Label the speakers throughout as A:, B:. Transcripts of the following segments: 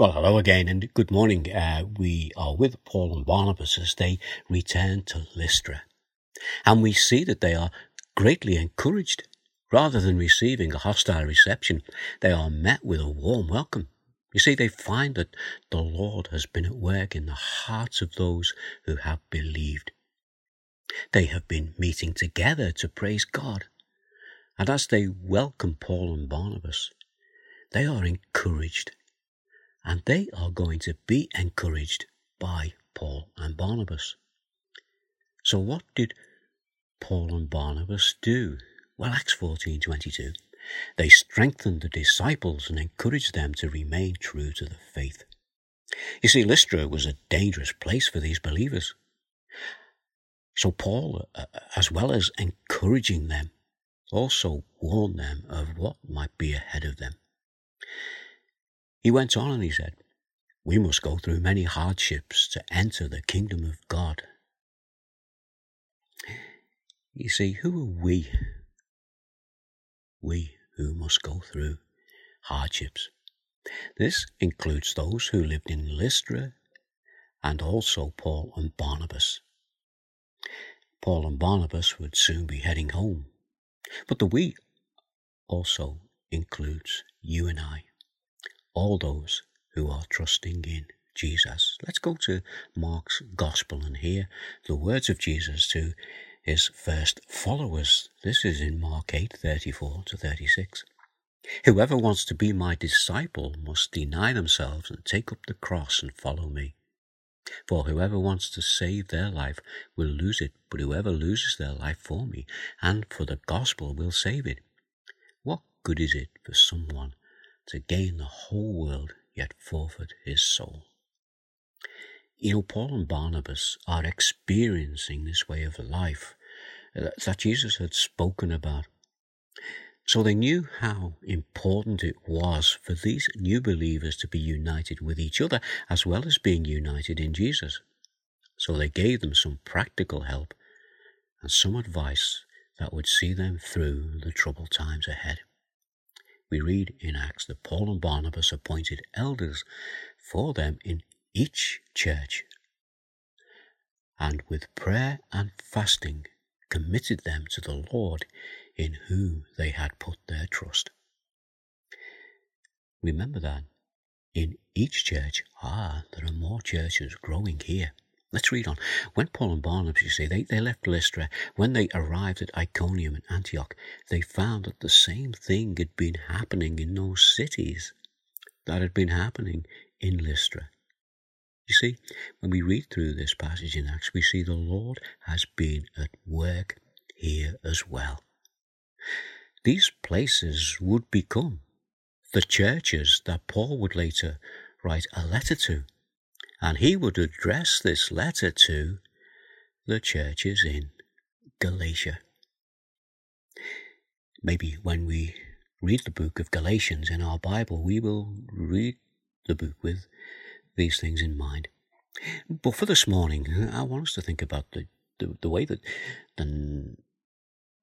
A: Well, hello again and good morning. Uh, we are with Paul and Barnabas as they return to Lystra. And we see that they are greatly encouraged. Rather than receiving a hostile reception, they are met with a warm welcome. You see, they find that the Lord has been at work in the hearts of those who have believed. They have been meeting together to praise God. And as they welcome Paul and Barnabas, they are encouraged and they are going to be encouraged by Paul and Barnabas. So what did Paul and Barnabas do? Well, Acts 14:22. They strengthened the disciples and encouraged them to remain true to the faith. You see, Lystra was a dangerous place for these believers. So Paul, uh, as well as encouraging them, also warned them of what might be ahead of them. He went on and he said, We must go through many hardships to enter the kingdom of God. You see, who are we? We who must go through hardships. This includes those who lived in Lystra and also Paul and Barnabas. Paul and Barnabas would soon be heading home, but the we also includes you and I all those who are trusting in Jesus. Let's go to Mark's Gospel and hear the words of Jesus to his first followers. This is in Mark 8 34 to 36. Whoever wants to be my disciple must deny themselves and take up the cross and follow me. For whoever wants to save their life will lose it, but whoever loses their life for me and for the gospel will save it. What good is it for someone to gain the whole world yet forfeit his soul. You know, Paul and Barnabas are experiencing this way of life that Jesus had spoken about. So they knew how important it was for these new believers to be united with each other as well as being united in Jesus. So they gave them some practical help and some advice that would see them through the troubled times ahead we read in Acts that Paul and Barnabas appointed elders for them in each church, and with prayer and fasting committed them to the Lord in whom they had put their trust. Remember that in each church, ah, there are more churches growing here. Let's read on. When Paul and Barnabas, you see, they, they left Lystra, when they arrived at Iconium and Antioch, they found that the same thing had been happening in those cities that had been happening in Lystra. You see, when we read through this passage in Acts, we see the Lord has been at work here as well. These places would become the churches that Paul would later write a letter to and he would address this letter to the churches in Galatia. Maybe when we read the book of Galatians in our Bible, we will read the book with these things in mind. But for this morning, I want us to think about the, the, the way that the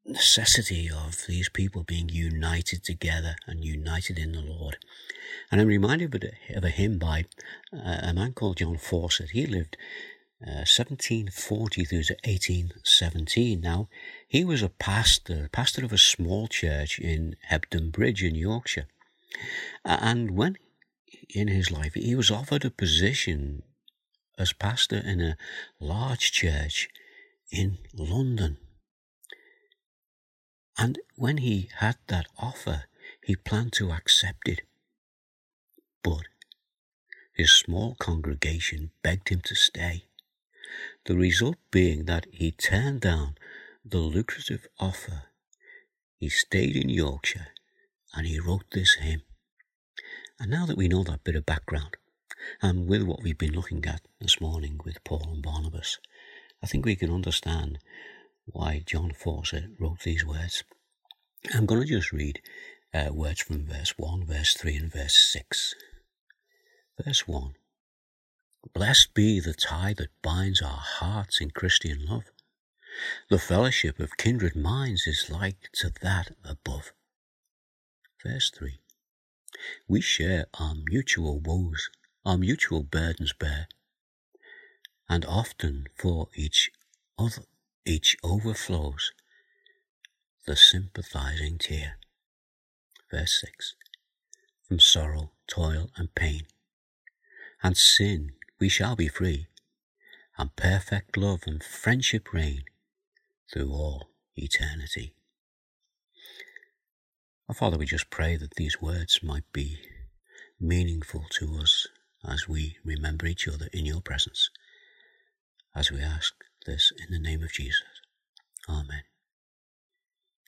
A: necessity of these people being united together and united in the Lord. And I'm reminded of a, hymn by uh, a man called John Fawcett. He lived uh, 1740 through to 1817. Now, he was a pastor, pastor of a small church in Hebden Bridge in Yorkshire. And when in his life he was offered a position as pastor in a large church in London. And when he had that offer, he planned to accept it. But his small congregation begged him to stay. The result being that he turned down the lucrative offer. He stayed in Yorkshire and he wrote this hymn. And now that we know that bit of background, and with what we've been looking at this morning with Paul and Barnabas, I think we can understand why John Fawcett wrote these words. I'm going to just read uh, words from verse 1, verse 3, and verse 6. Verse 1 Blessed be the tie that binds our hearts in Christian love. The fellowship of kindred minds is like to that above. Verse 3 We share our mutual woes our mutual burdens bear, and often for each other each overflows. The sympathizing tear. Verse 6 From sorrow, toil, and pain, and sin we shall be free, and perfect love and friendship reign through all eternity. Our Father, we just pray that these words might be meaningful to us as we remember each other in your presence, as we ask this in the name of Jesus. Amen.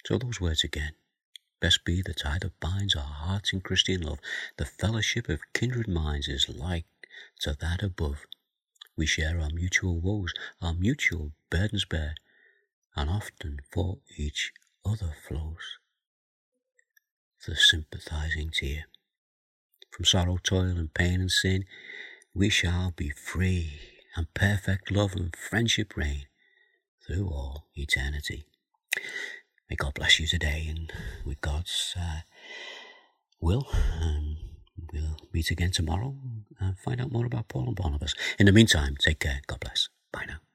A: So those words again. Best be the tie that binds our hearts in Christian love. The fellowship of kindred minds is like to that above. We share our mutual woes, our mutual burdens bear, and often for each other flows the sympathizing tear. From sorrow, toil, and pain and sin, we shall be free, and perfect love and friendship reign through all eternity. May God bless you today, and with God's uh, will, um, we'll meet again tomorrow and find out more about Paul and Barnabas. In the meantime, take care. God bless. Bye now.